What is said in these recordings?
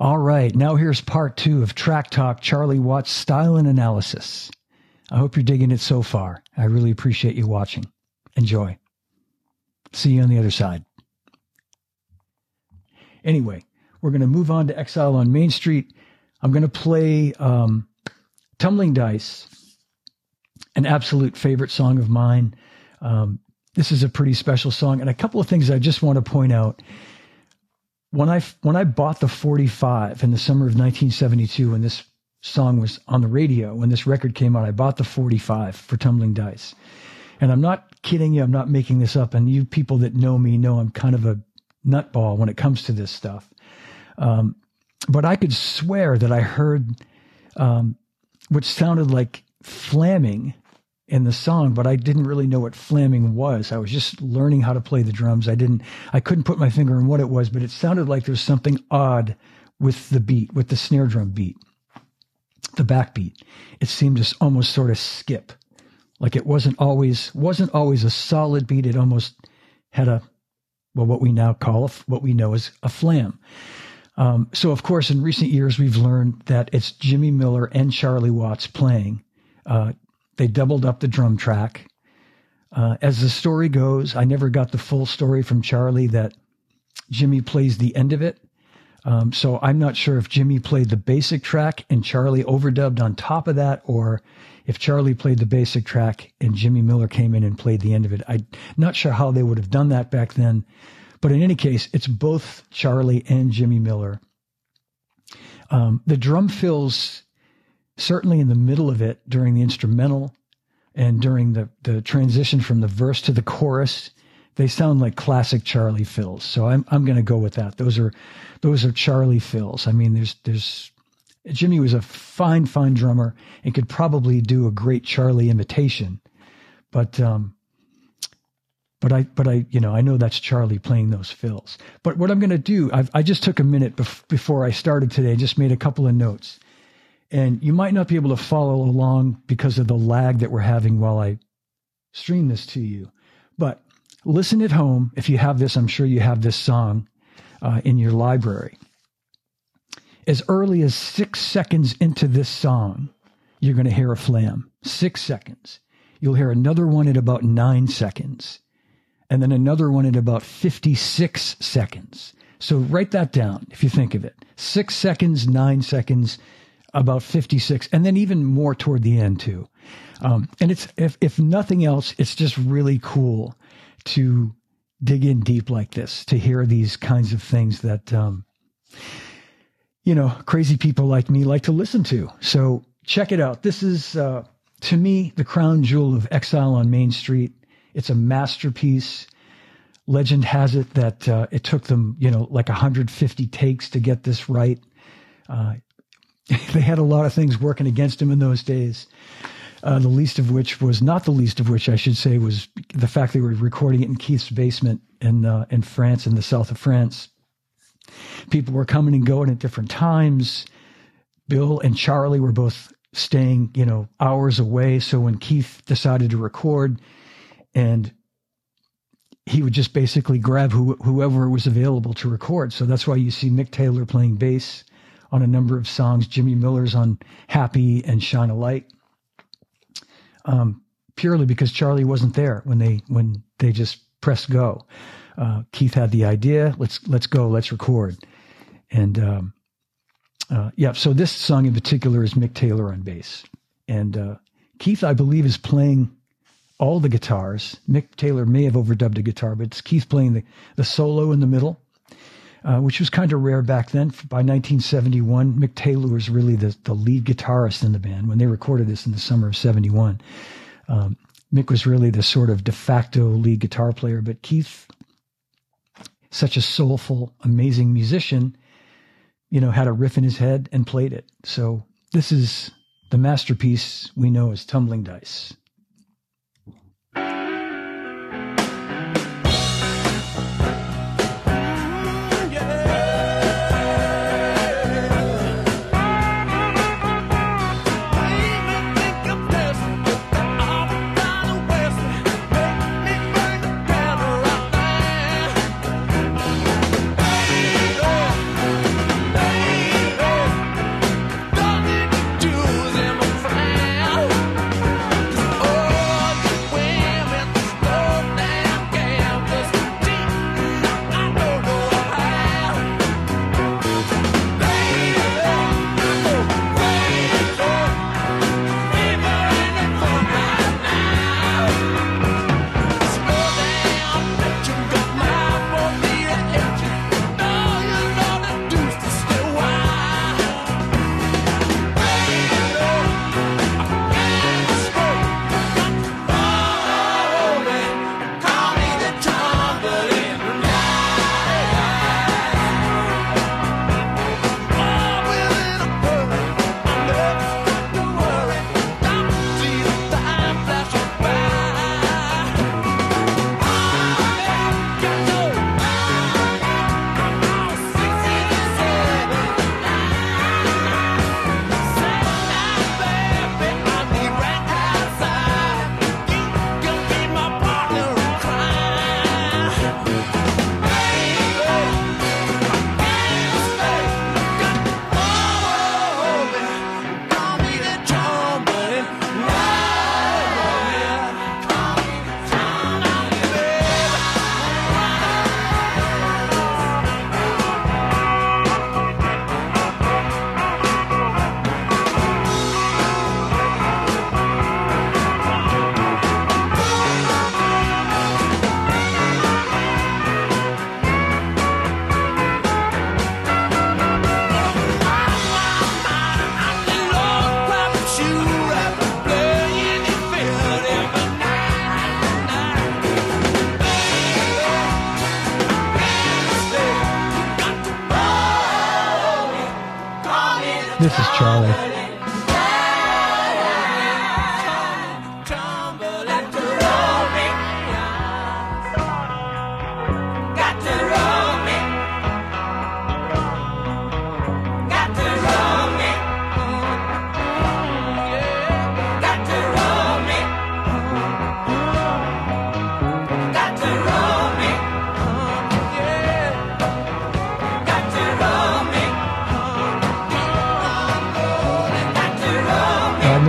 All right, now here's part two of Track Talk Charlie Watts Style and Analysis. I hope you're digging it so far. I really appreciate you watching. Enjoy. See you on the other side. Anyway, we're going to move on to Exile on Main Street. I'm going to play um, Tumbling Dice, an absolute favorite song of mine. Um, this is a pretty special song, and a couple of things I just want to point out. When I when I bought the 45 in the summer of 1972, when this song was on the radio, when this record came out, I bought the 45 for Tumbling Dice. And I'm not kidding you, I'm not making this up. And you people that know me know I'm kind of a nutball when it comes to this stuff. Um, but I could swear that I heard um, what sounded like flamming in the song, but I didn't really know what flamming was. I was just learning how to play the drums. I didn't, I couldn't put my finger on what it was, but it sounded like there was something odd with the beat, with the snare drum beat, the backbeat. It seemed to almost sort of skip, like it wasn't always wasn't always a solid beat. It almost had a, well, what we now call a, what we know as a flam. Um, so, of course, in recent years, we've learned that it's Jimmy Miller and Charlie Watts playing. Uh, they doubled up the drum track. Uh, as the story goes, I never got the full story from Charlie that Jimmy plays the end of it. Um, so I'm not sure if Jimmy played the basic track and Charlie overdubbed on top of that, or if Charlie played the basic track and Jimmy Miller came in and played the end of it. I'm not sure how they would have done that back then. But in any case, it's both Charlie and Jimmy Miller. Um, the drum fills certainly in the middle of it during the instrumental and during the, the transition from the verse to the chorus, they sound like classic Charlie fills. So I'm I'm going to go with that. Those are those are Charlie fills. I mean, there's there's Jimmy was a fine fine drummer and could probably do a great Charlie imitation, but um, but I, but I, you know, I know that's Charlie playing those fills. But what I'm going to do, I've, i just took a minute bef- before I started today, just made a couple of notes. And you might not be able to follow along because of the lag that we're having while I stream this to you. But listen at home. If you have this, I'm sure you have this song uh, in your library. As early as six seconds into this song, you're going to hear a flam. Six seconds. You'll hear another one at about nine seconds and then another one at about 56 seconds. So write that down if you think of it. Six seconds, nine seconds, about 56, and then even more toward the end too. Um, and it's if if nothing else, it's just really cool to dig in deep like this to hear these kinds of things that um, you know crazy people like me like to listen to. So check it out. This is uh, to me the crown jewel of Exile on Main Street. It's a masterpiece. Legend has it that uh, it took them, you know, like 150 takes to get this right. Uh, they had a lot of things working against them in those days. Uh, the least of which was not the least of which I should say was the fact they were recording it in Keith's basement in uh, in France, in the south of France. People were coming and going at different times. Bill and Charlie were both staying, you know, hours away. So when Keith decided to record, and he would just basically grab who, whoever was available to record. So that's why you see Mick Taylor playing bass on a number of songs. Jimmy Miller's on Happy and Shine a Light. Um, purely because Charlie wasn't there when they when they just pressed go. Uh, Keith had the idea. Let's let's go. Let's record. And um, uh, yeah, so this song in particular is Mick Taylor on bass, and uh, Keith, I believe, is playing all the guitars. Mick Taylor may have overdubbed a guitar, but it's Keith playing the, the solo in the middle, uh, which was kind of rare back then. By 1971, Mick Taylor was really the, the lead guitarist in the band when they recorded this in the summer of 71. Um, Mick was really the sort of de facto lead guitar player, but Keith, such a soulful, amazing musician, you know, had a riff in his head and played it. So this is the masterpiece we know as Tumbling Dice.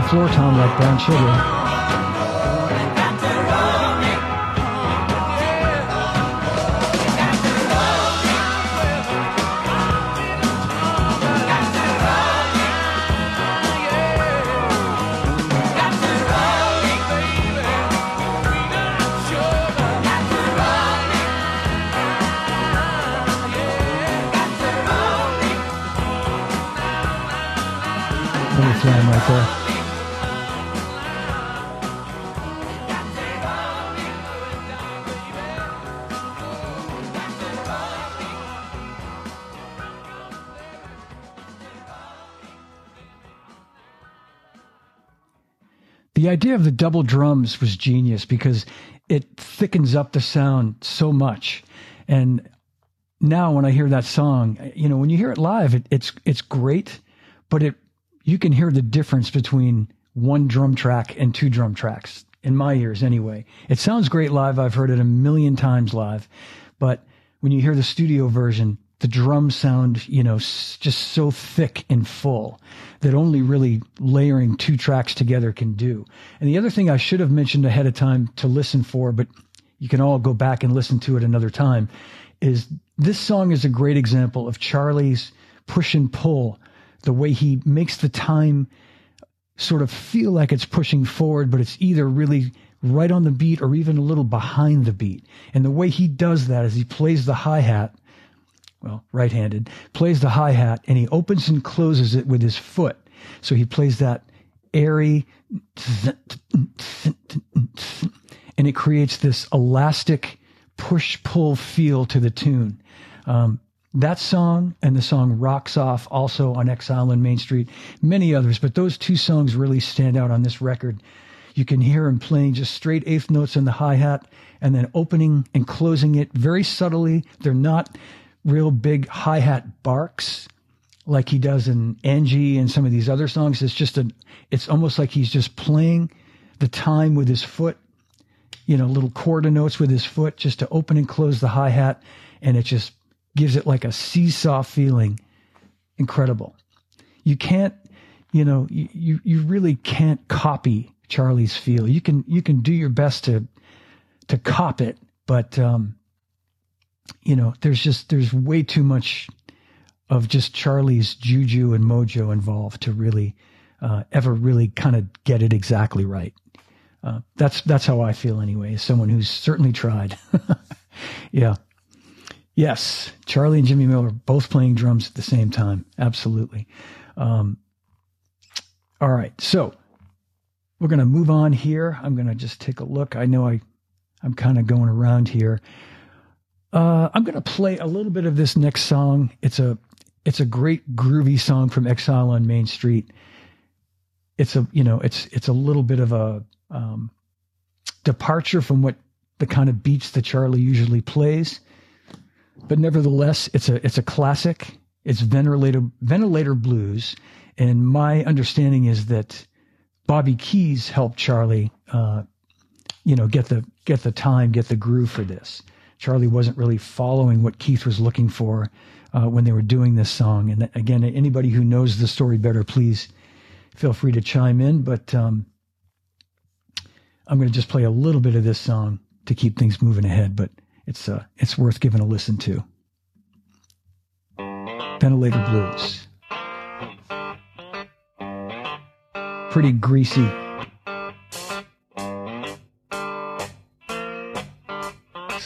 Floor tom like brown sugar. Right there. Idea of the double drums was genius because it thickens up the sound so much. And now when I hear that song, you know, when you hear it live, it, it's it's great, but it you can hear the difference between one drum track and two drum tracks in my ears anyway. It sounds great live. I've heard it a million times live, but when you hear the studio version, the drums sound, you know, just so thick and full that only really layering two tracks together can do. And the other thing I should have mentioned ahead of time to listen for, but you can all go back and listen to it another time, is this song is a great example of Charlie's push and pull, the way he makes the time sort of feel like it's pushing forward, but it's either really right on the beat or even a little behind the beat. And the way he does that is he plays the hi hat well, right handed, plays the hi hat and he opens and closes it with his foot. So he plays that airy, and it creates this elastic push pull feel to the tune. Um, that song and the song Rocks Off, also on Exile on Main Street, many others, but those two songs really stand out on this record. You can hear him playing just straight eighth notes on the hi hat and then opening and closing it very subtly. They're not real big hi hat barks like he does in Angie and some of these other songs. It's just a, it's almost like he's just playing the time with his foot, you know, little quarter notes with his foot just to open and close the hi hat. And it just gives it like a seesaw feeling. Incredible. You can't, you know, you, you really can't copy Charlie's feel. You can, you can do your best to, to cop it, but, um, you know, there's just there's way too much of just Charlie's juju and mojo involved to really uh, ever really kind of get it exactly right. Uh, that's that's how I feel anyway. As someone who's certainly tried. yeah. Yes, Charlie and Jimmy Miller both playing drums at the same time. Absolutely. Um, all right, so we're going to move on here. I'm going to just take a look. I know I, I'm kind of going around here. Uh, I'm going to play a little bit of this next song. It's a it's a great groovy song from Exile on Main Street. It's a you know it's it's a little bit of a um, departure from what the kind of beats that Charlie usually plays, but nevertheless it's a it's a classic. It's ventilator ventilator blues, and my understanding is that Bobby Keys helped Charlie, uh, you know, get the get the time, get the groove for this. Charlie wasn't really following what Keith was looking for uh, when they were doing this song. And again, anybody who knows the story better, please feel free to chime in. But um, I'm going to just play a little bit of this song to keep things moving ahead. But it's uh, it's worth giving a listen to. Ventilator Blues. Pretty greasy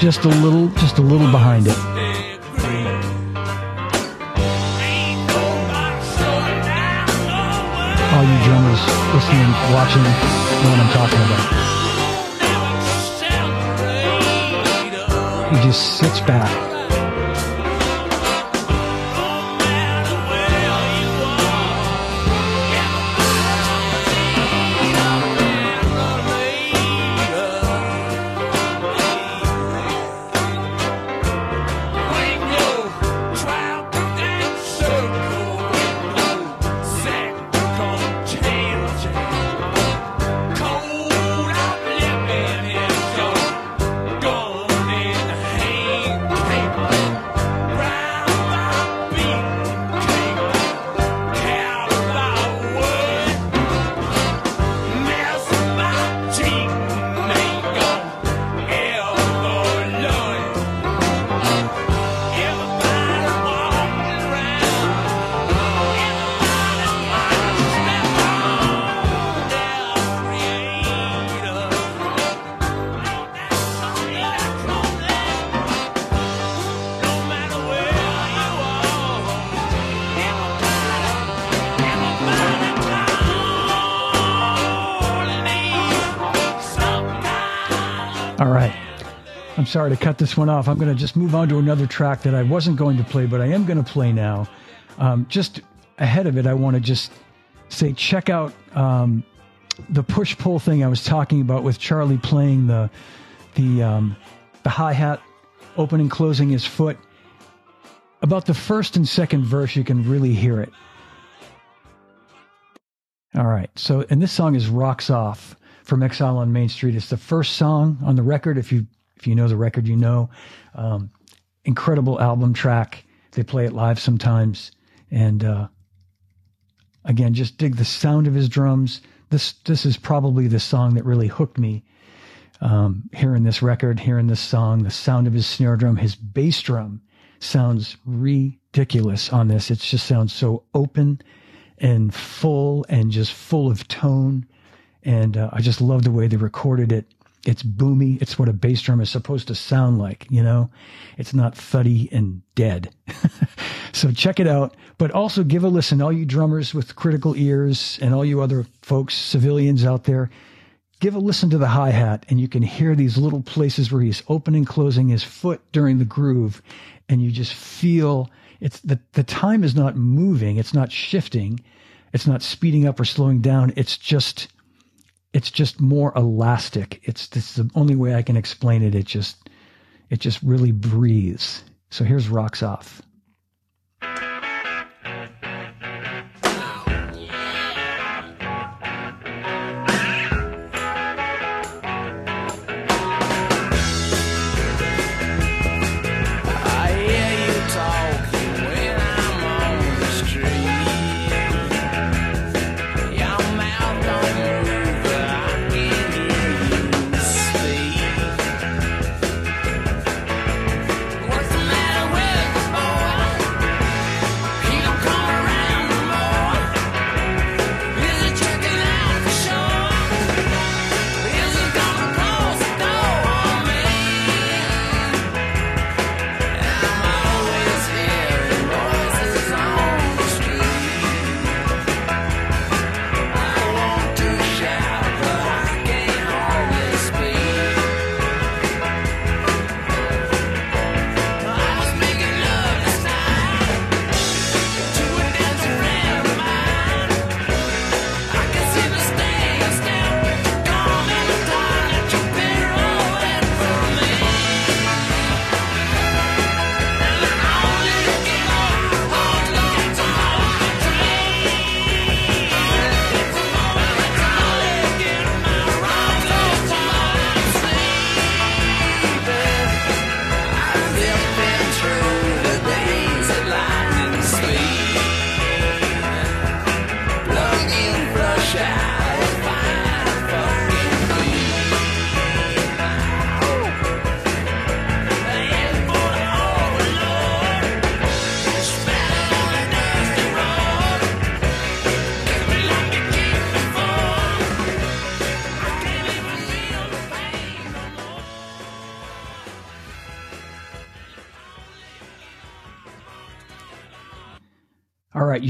Just a little, just a little behind it. All you drummers listening, watching, know what I'm talking about. He just sits back sorry to cut this one off. I'm going to just move on to another track that I wasn't going to play, but I am going to play now. Um, just ahead of it, I want to just say check out um, the push pull thing I was talking about with Charlie playing the the um, the hi hat, opening closing his foot. About the first and second verse, you can really hear it. All right. So, and this song is Rocks Off from Exile on Main Street. It's the first song on the record. If you if you know the record, you know. Um, incredible album track. They play it live sometimes. And uh, again, just dig the sound of his drums. This this is probably the song that really hooked me. Um, hearing this record, hearing this song, the sound of his snare drum, his bass drum sounds ridiculous on this. It just sounds so open and full and just full of tone. And uh, I just love the way they recorded it. It's boomy. It's what a bass drum is supposed to sound like, you know? It's not thuddy and dead. so check it out, but also give a listen. All you drummers with critical ears and all you other folks, civilians out there, give a listen to the hi hat and you can hear these little places where he's opening, closing his foot during the groove. And you just feel it's the, the time is not moving. It's not shifting. It's not speeding up or slowing down. It's just, it's just more elastic. It's this is the only way I can explain it. It just it just really breathes. So here's rocks off.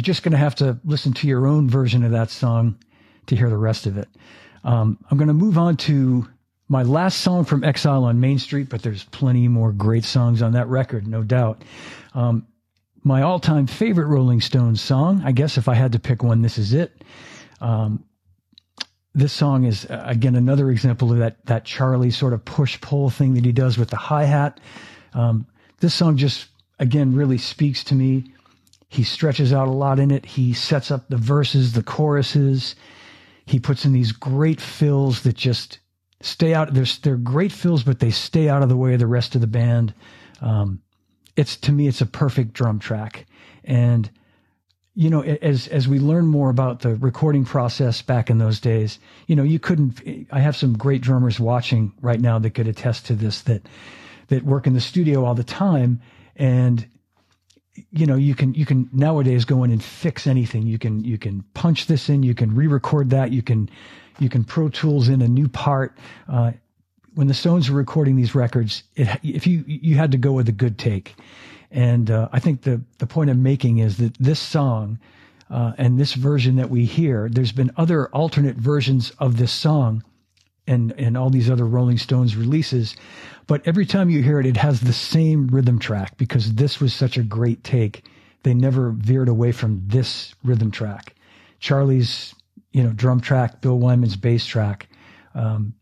You're just going to have to listen to your own version of that song to hear the rest of it. Um, I'm going to move on to my last song from Exile on Main Street, but there's plenty more great songs on that record, no doubt. Um, my all time favorite Rolling Stones song, I guess if I had to pick one, this is it. Um, this song is uh, again another example of that that Charlie sort of push pull thing that he does with the hi hat. Um, this song just again really speaks to me. He stretches out a lot in it. He sets up the verses, the choruses. He puts in these great fills that just stay out. They're, they're great fills, but they stay out of the way of the rest of the band. Um, it's to me, it's a perfect drum track. And you know, as as we learn more about the recording process back in those days, you know, you couldn't. I have some great drummers watching right now that could attest to this. That that work in the studio all the time, and you know, you can you can nowadays go in and fix anything. You can you can punch this in. You can re-record that. You can you can Pro Tools in a new part. Uh, when the Stones were recording these records, it, if you you had to go with a good take, and uh, I think the the point I'm making is that this song uh, and this version that we hear, there's been other alternate versions of this song, and and all these other Rolling Stones releases, but every time you hear it, it has the same rhythm track because this was such a great take. They never veered away from this rhythm track. Charlie's you know drum track, Bill Wyman's bass track. Um,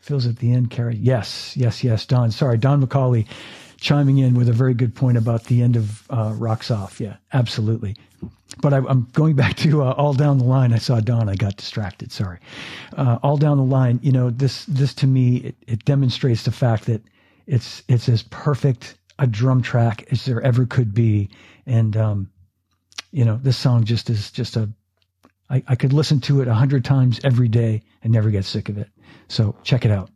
fills at the end, Carrie. Yes, yes, yes. Don, sorry, Don McCauley chiming in with a very good point about the end of uh, Rocks Off. Yeah, absolutely. But I, am going back to uh, all down the line. I saw Don. I got distracted. Sorry. Uh, all down the line. You know, this this to me it, it demonstrates the fact that it's it's as perfect a drum track as there ever could be, and um, you know, this song just is just a. I, I could listen to it a hundred times every day and never get sick of it. So check it out.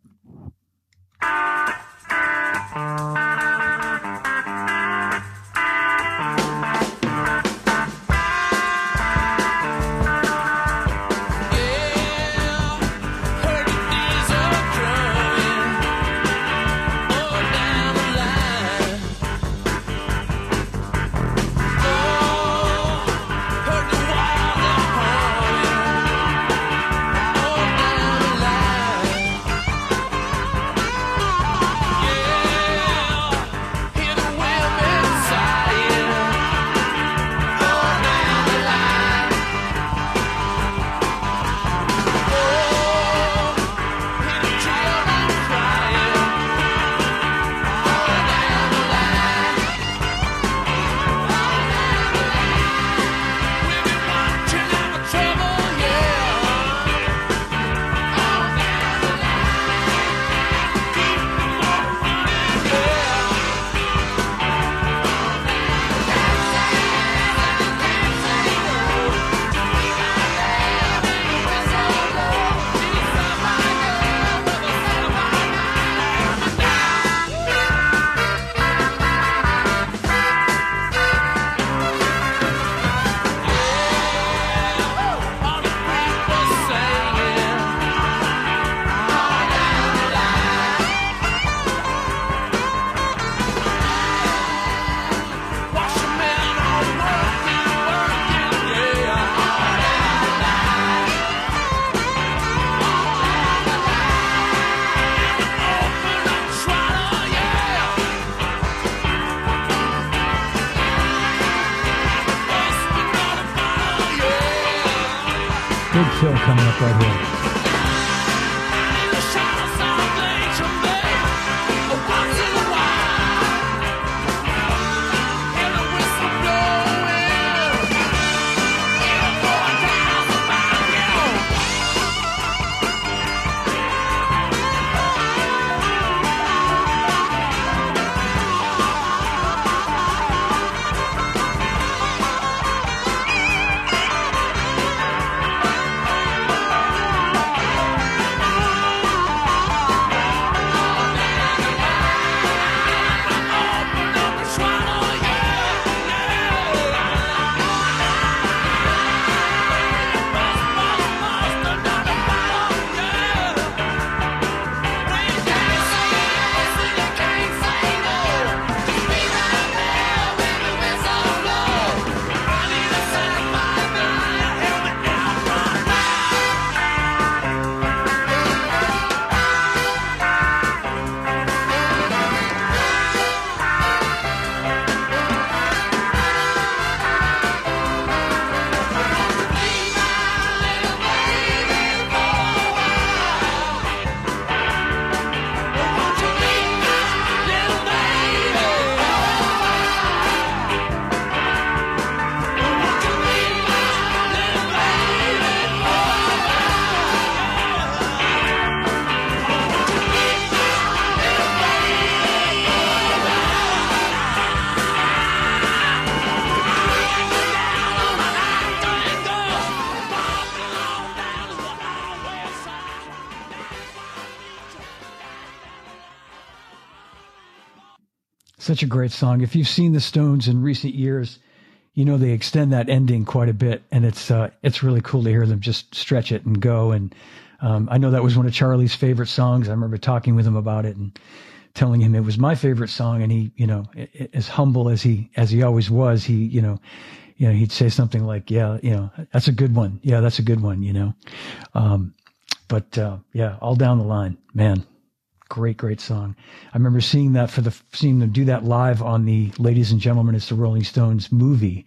coming up right here. Such a great song. If you've seen the Stones in recent years, you know they extend that ending quite a bit, and it's uh, it's really cool to hear them just stretch it and go. And um, I know that was one of Charlie's favorite songs. I remember talking with him about it and telling him it was my favorite song. And he, you know, as humble as he as he always was, he, you know, you know, he'd say something like, "Yeah, you know, that's a good one. Yeah, that's a good one." You know, um, but uh, yeah, all down the line, man, great, great song. I remember seeing that for the seeing them do that live on the "Ladies and Gentlemen, It's the Rolling Stones" movie,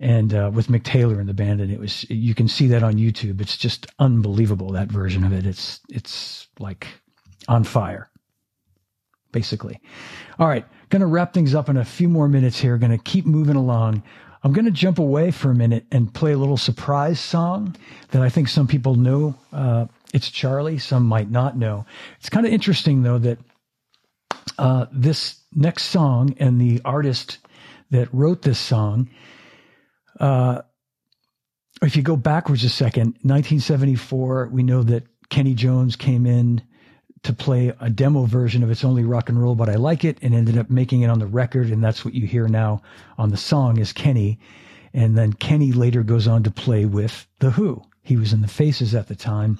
and uh, with Mick Taylor in the band, and it was you can see that on YouTube. It's just unbelievable that version of it. It's it's like on fire, basically. All right, gonna wrap things up in a few more minutes here. Gonna keep moving along. I'm going to jump away for a minute and play a little surprise song that I think some people know. Uh, it's Charlie. Some might not know. It's kind of interesting though that uh, this next song and the artist that wrote this song. Uh, if you go backwards a second, 1974, we know that Kenny Jones came in to play a demo version of It's Only Rock and Roll, but I like it and ended up making it on the record. And that's what you hear now on the song is Kenny. And then Kenny later goes on to play with The Who. He was in the Faces at the time.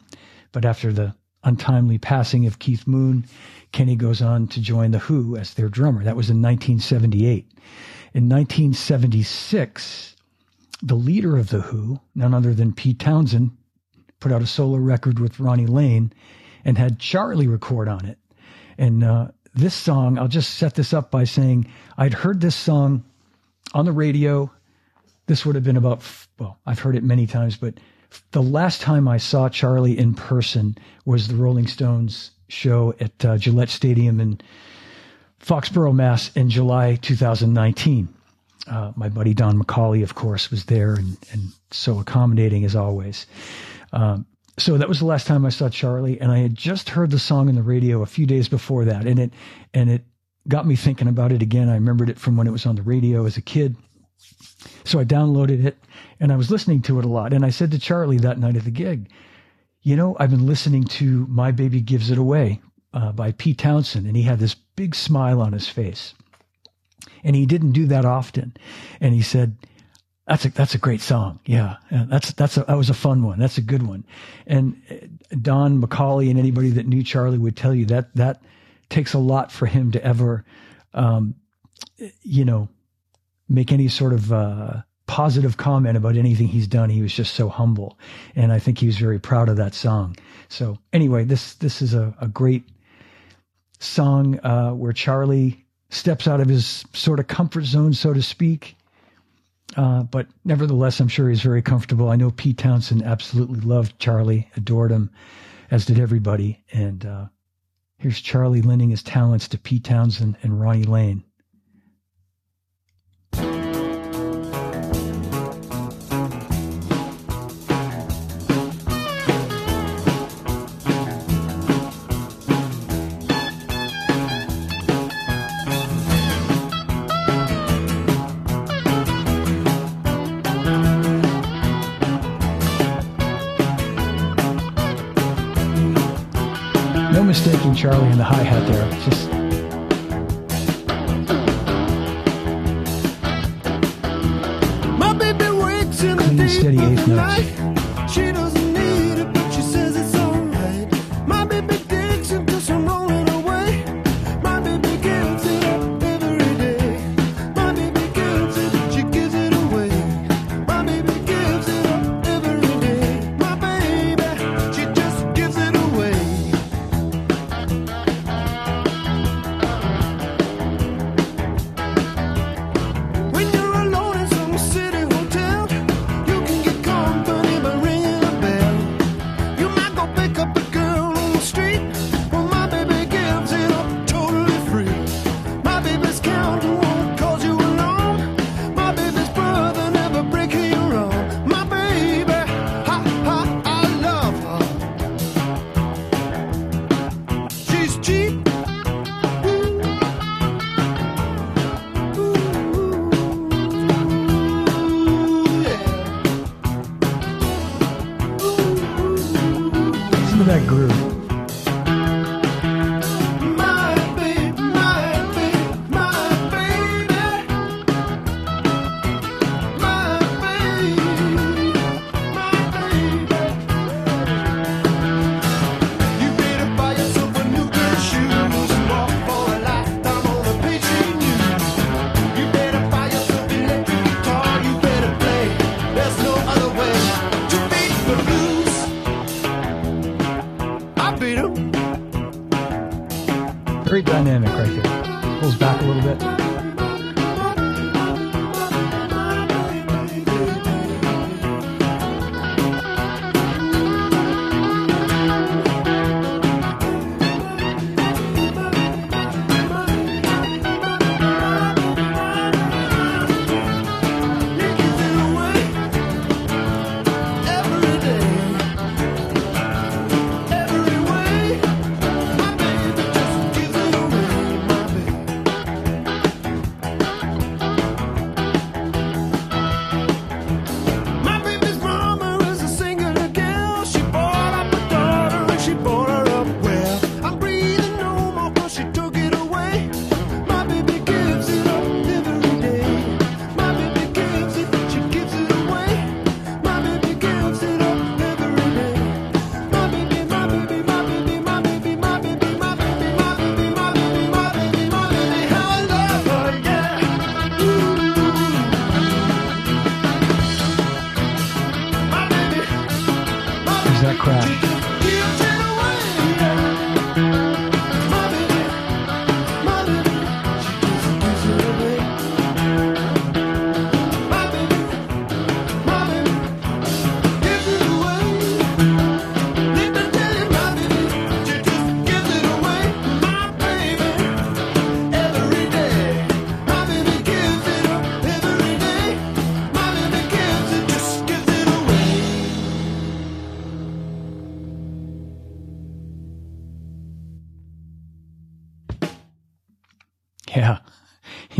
But after the untimely passing of Keith Moon, Kenny goes on to join The Who as their drummer. That was in 1978. In 1976, the leader of The Who, none other than Pete Townshend, put out a solo record with Ronnie Lane and had Charlie record on it. And uh, this song, I'll just set this up by saying I'd heard this song on the radio. This would have been about, well, I've heard it many times, but the last time I saw Charlie in person was the Rolling Stones show at uh, Gillette Stadium in Foxborough, Mass, in July 2019. Uh, my buddy Don McCauley, of course, was there and, and so accommodating as always. Um, so that was the last time I saw Charlie, and I had just heard the song on the radio a few days before that, and it and it got me thinking about it again. I remembered it from when it was on the radio as a kid. So I downloaded it and I was listening to it a lot. And I said to Charlie that night at the gig, you know, I've been listening to My Baby Gives It Away uh, by Pete Townshend. And he had this big smile on his face. And he didn't do that often. And he said, that's a, that's a great song. Yeah. that's, that's a, that was a fun one. That's a good one. And uh, Don McCauley and anybody that knew Charlie would tell you that that takes a lot for him to ever, um, you know, make any sort of uh, positive comment about anything he's done. He was just so humble, and I think he was very proud of that song. So anyway, this this is a, a great song uh, where Charlie steps out of his sort of comfort zone, so to speak. Uh, but nevertheless, I'm sure he's very comfortable. I know Pete Townshend absolutely loved Charlie, adored him, as did everybody. And uh, here's Charlie lending his talents to Pete Townshend and Ronnie Lane. Charlie in the hi hat there. Just clean, steady eighth notes.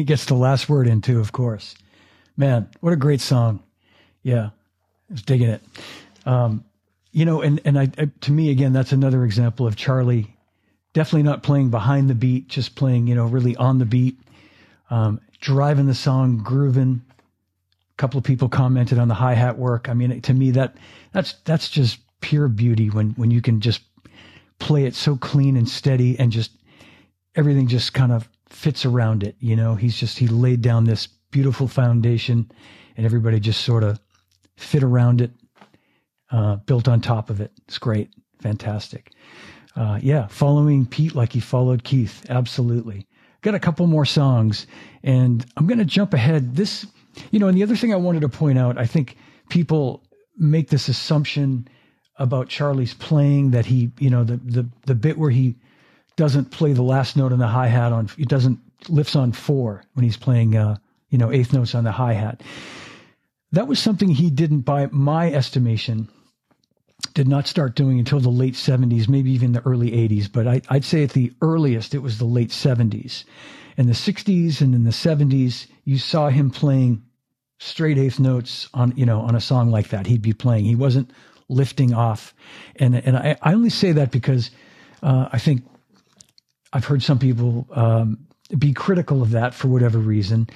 He gets the last word in too, of course. Man, what a great song. Yeah. I was digging it. Um, you know, and, and I, I, to me, again, that's another example of Charlie definitely not playing behind the beat, just playing, you know, really on the beat, um, driving the song, grooving. A couple of people commented on the hi hat work. I mean, to me, that that's that's just pure beauty when when you can just play it so clean and steady and just everything just kind of fits around it. You know, he's just, he laid down this beautiful foundation and everybody just sort of fit around it, uh, built on top of it. It's great. Fantastic. Uh, yeah. Following Pete like he followed Keith. Absolutely. Got a couple more songs and I'm going to jump ahead. This, you know, and the other thing I wanted to point out, I think people make this assumption about Charlie's playing that he, you know, the, the, the bit where he, doesn't play the last note on the hi hat on he doesn't lifts on four when he's playing uh, you know eighth notes on the hi hat. That was something he didn't, by my estimation, did not start doing until the late 70s, maybe even the early 80s. But I, would say at the earliest, it was the late 70s. In the 60s and in the 70s, you saw him playing straight eighth notes on, you know, on a song like that. He'd be playing. He wasn't lifting off. And, and I, I only say that because uh, I think I've heard some people um, be critical of that for whatever reason.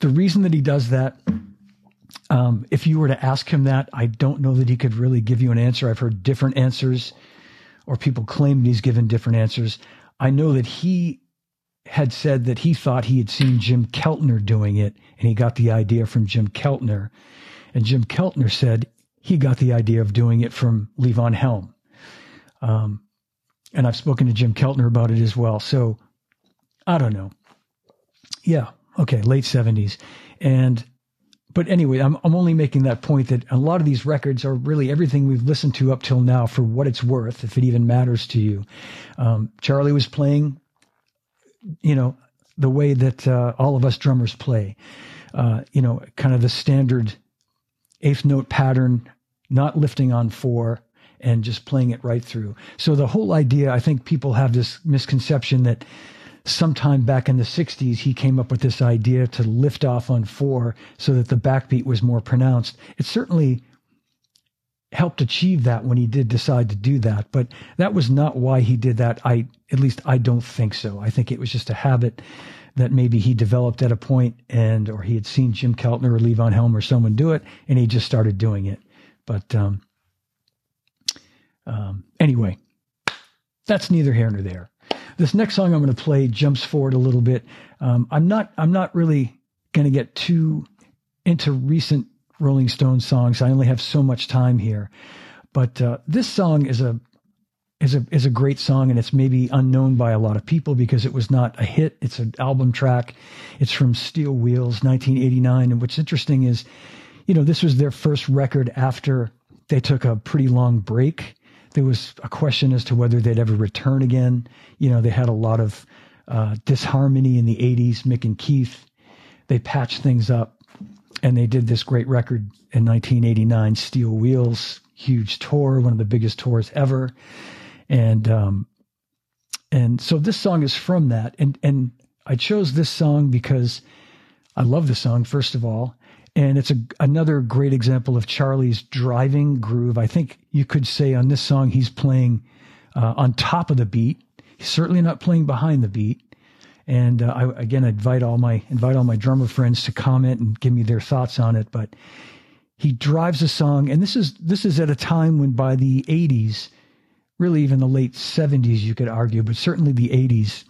The reason that he does that, um, if you were to ask him that, I don't know that he could really give you an answer. I've heard different answers, or people claim he's given different answers. I know that he had said that he thought he had seen Jim Keltner doing it, and he got the idea from Jim Keltner. And Jim Keltner said he got the idea of doing it from Levon Helm. Um, and I've spoken to Jim Keltner about it as well. So I don't know. Yeah. Okay. Late 70s. And, but anyway, I'm, I'm only making that point that a lot of these records are really everything we've listened to up till now for what it's worth, if it even matters to you. Um, Charlie was playing, you know, the way that uh, all of us drummers play, uh, you know, kind of the standard eighth note pattern, not lifting on four, and just playing it right through. So the whole idea, I think people have this misconception that sometime back in the 60s, he came up with this idea to lift off on four so that the backbeat was more pronounced. It certainly helped achieve that when he did decide to do that, but that was not why he did that. I, at least I don't think so. I think it was just a habit that maybe he developed at a point and, or he had seen Jim Keltner or Levon Helm or someone do it and he just started doing it. But, um, um, anyway, that's neither here nor there. This next song I'm going to play jumps forward a little bit. Um, I'm not I'm not really going to get too into recent Rolling Stones songs. I only have so much time here, but uh, this song is a is a is a great song, and it's maybe unknown by a lot of people because it was not a hit. It's an album track. It's from Steel Wheels, 1989. And what's interesting is, you know, this was their first record after they took a pretty long break there was a question as to whether they'd ever return again. You know, they had a lot of uh, disharmony in the 80s, Mick and Keith. They patched things up and they did this great record in 1989, Steel Wheels, huge tour, one of the biggest tours ever. And, um, and so this song is from that. And, and I chose this song because I love the song, first of all. And it's a, another great example of Charlie's driving groove. I think you could say on this song, he's playing uh, on top of the beat. He's certainly not playing behind the beat. And uh, I, again, I invite all my invite all my drummer friends to comment and give me their thoughts on it. But he drives a song, and this is this is at a time when by the '80s, really even the late '70s, you could argue, but certainly the '80s,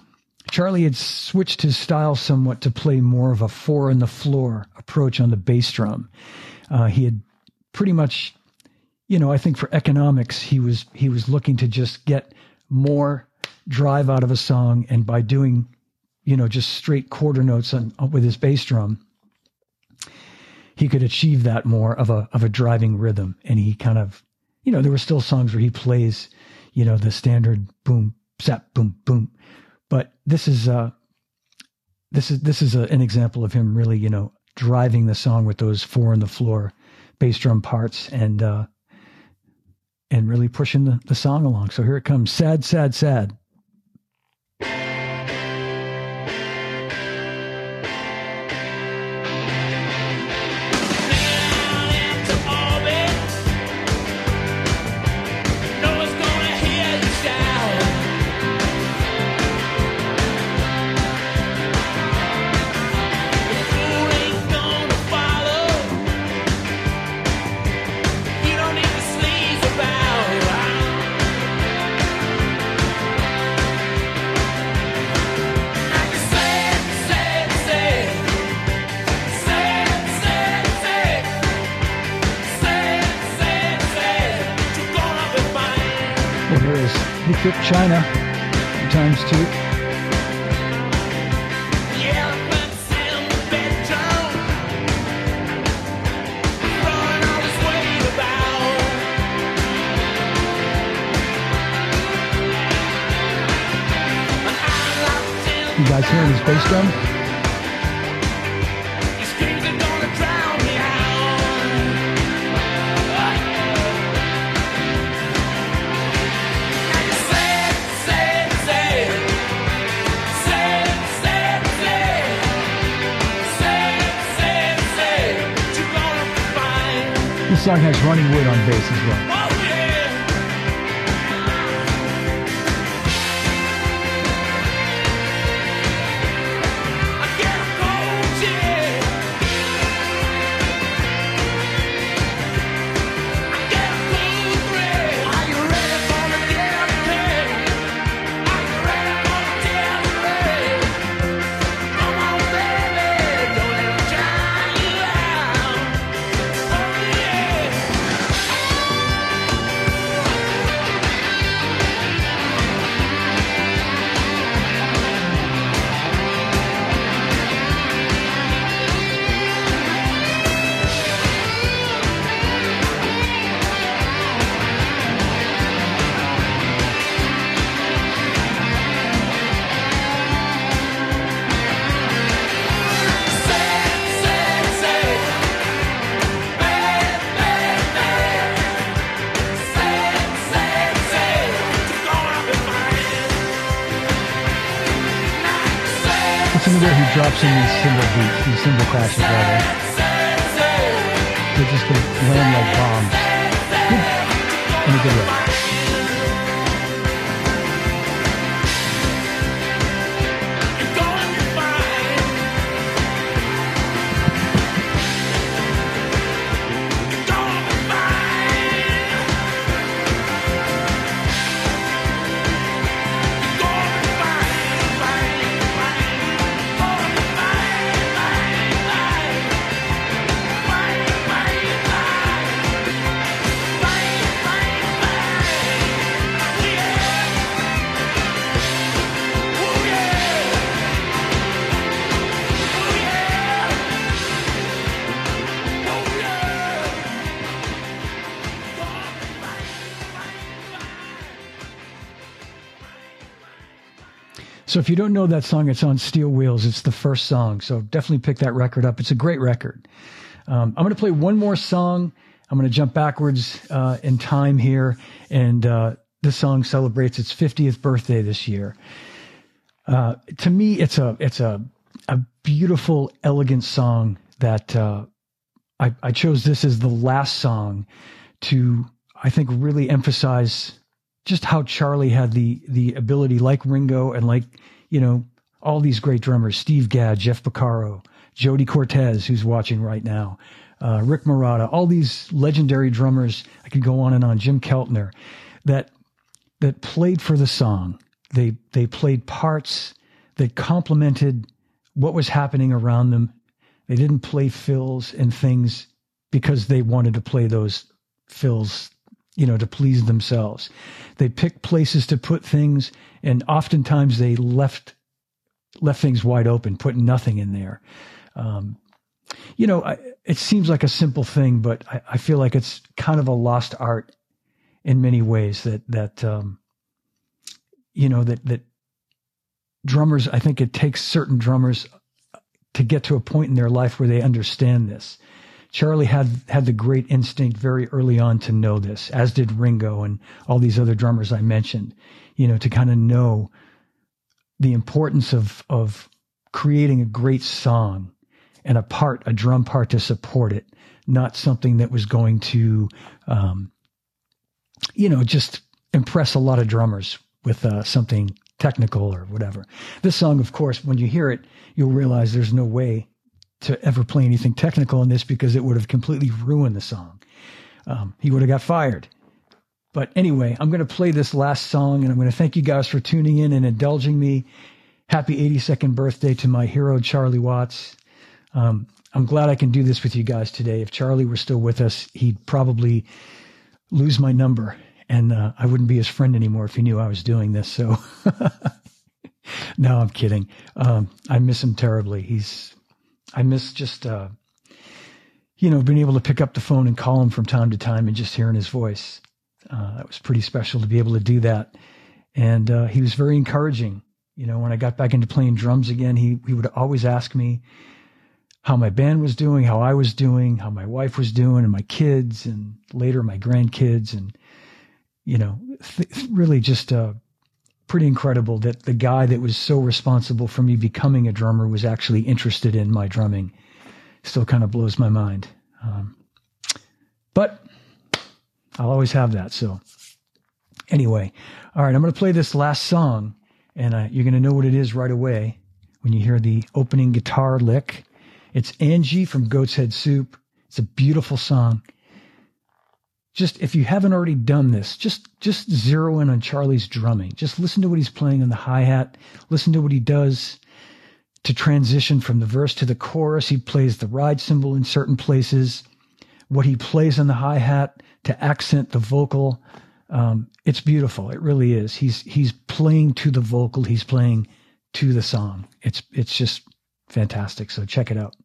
Charlie had switched his style somewhat to play more of a four in the floor approach on the bass drum. Uh, he had pretty much you know, I think for economics, he was he was looking to just get more drive out of a song, and by doing, you know, just straight quarter notes on, with his bass drum, he could achieve that more of a of a driving rhythm. And he kind of, you know, there were still songs where he plays, you know, the standard boom, zap, boom, boom, but this is uh, this is this is a, an example of him really, you know, driving the song with those four on the floor bass drum parts and uh, and really pushing the, the song along. So here it comes, sad, sad, sad. You guys hearing his bass drum? This song has Ronnie Wood on bass as well. Drops in these cymbal beats, these cymbal crashes rather. They just land like bombs. In a good way. So if you don't know that song, it's on Steel Wheels. It's the first song. So definitely pick that record up. It's a great record. Um, I'm going to play one more song. I'm going to jump backwards uh, in time here. And uh, this song celebrates its 50th birthday this year. Uh, to me, it's a it's a a beautiful, elegant song that uh, I, I chose this as the last song to I think really emphasize just how Charlie had the the ability, like Ringo and like you know all these great drummers, Steve Gadd, Jeff Porcaro, Jody Cortez, who's watching right now, uh, Rick Marotta, all these legendary drummers. I could go on and on. Jim Keltner, that that played for the song. They they played parts that complemented what was happening around them. They didn't play fills and things because they wanted to play those fills you know, to please themselves. They picked places to put things, and oftentimes they left left things wide open, put nothing in there. Um, you know, I, it seems like a simple thing, but I, I, feel like it's kind of a lost art in many ways. That that um, you know that that drummers. I think it takes certain drummers to get to a point in their life where they understand this. Charlie had had the great instinct very early on to know this, as did Ringo and all these other drummers I mentioned. You know, to kind of know the importance of of creating a great song and a part, a drum part to support it, not something that was going to, um, you know, just impress a lot of drummers with uh, something technical or whatever. This song, of course, when you hear it, you'll realize there's no way to ever play anything technical in this because it would have completely ruined the song. Um, he would have got fired. But anyway, I'm going to play this last song and I'm going to thank you guys for tuning in and indulging me. Happy 82nd birthday to my hero, Charlie Watts. Um, I'm glad I can do this with you guys today. If Charlie were still with us, he'd probably lose my number and uh, I wouldn't be his friend anymore if he knew I was doing this. So, no, I'm kidding. Um, I miss him terribly. He's I miss just, uh, you know, being able to pick up the phone and call him from time to time and just hearing his voice. Uh, that was pretty special to be able to do that. And uh, he was very encouraging. You know, when I got back into playing drums again, he he would always ask me how my band was doing, how I was doing, how my wife was doing, and my kids, and later my grandkids, and you know, th- really just uh, pretty incredible that the guy that was so responsible for me becoming a drummer was actually interested in my drumming. Still kind of blows my mind. Um, but I'll always have that. So, anyway, all right, I'm going to play this last song, and uh, you're going to know what it is right away when you hear the opening guitar lick. It's Angie from Goat's Head Soup. It's a beautiful song just if you haven't already done this, just just zero in on Charlie's drumming. Just listen to what he's playing on the hi-hat. Listen to what he does to transition from the verse to the chorus. He plays the ride cymbal in certain places. What he plays on the hi-hat to accent the vocal. Um, it's beautiful. It really is. He's he's playing to the vocal. He's playing to the song. It's it's just fantastic. So check it out.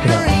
check it out.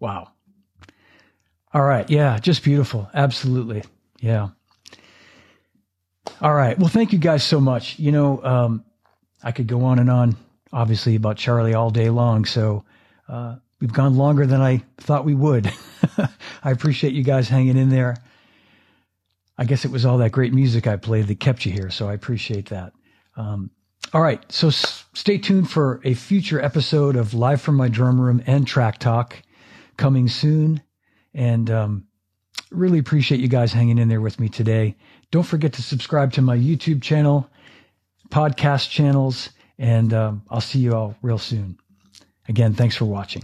Wow. All right. Yeah, just beautiful. Absolutely. Yeah. All right. Well, thank you guys so much. You know, um, I could go on and on, obviously, about Charlie all day long. So uh, we've gone longer than I thought we would. I appreciate you guys hanging in there. I guess it was all that great music I played that kept you here. So I appreciate that. Um, all right. So s- stay tuned for a future episode of Live from My Drum Room and Track Talk coming soon. And um, really appreciate you guys hanging in there with me today. Don't forget to subscribe to my YouTube channel, podcast channels, and um, I'll see you all real soon. Again, thanks for watching.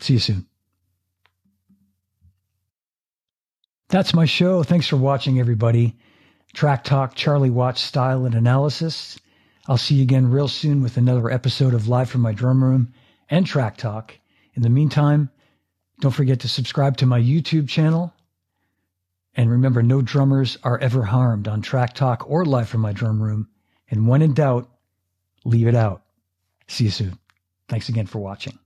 See you soon. That's my show. Thanks for watching, everybody. Track Talk, Charlie Watts Style and Analysis. I'll see you again real soon with another episode of Live from My Drum Room and Track Talk. In the meantime, don't forget to subscribe to my YouTube channel. And remember, no drummers are ever harmed on Track Talk or Live from My Drum Room. And when in doubt, leave it out. See you soon. Thanks again for watching.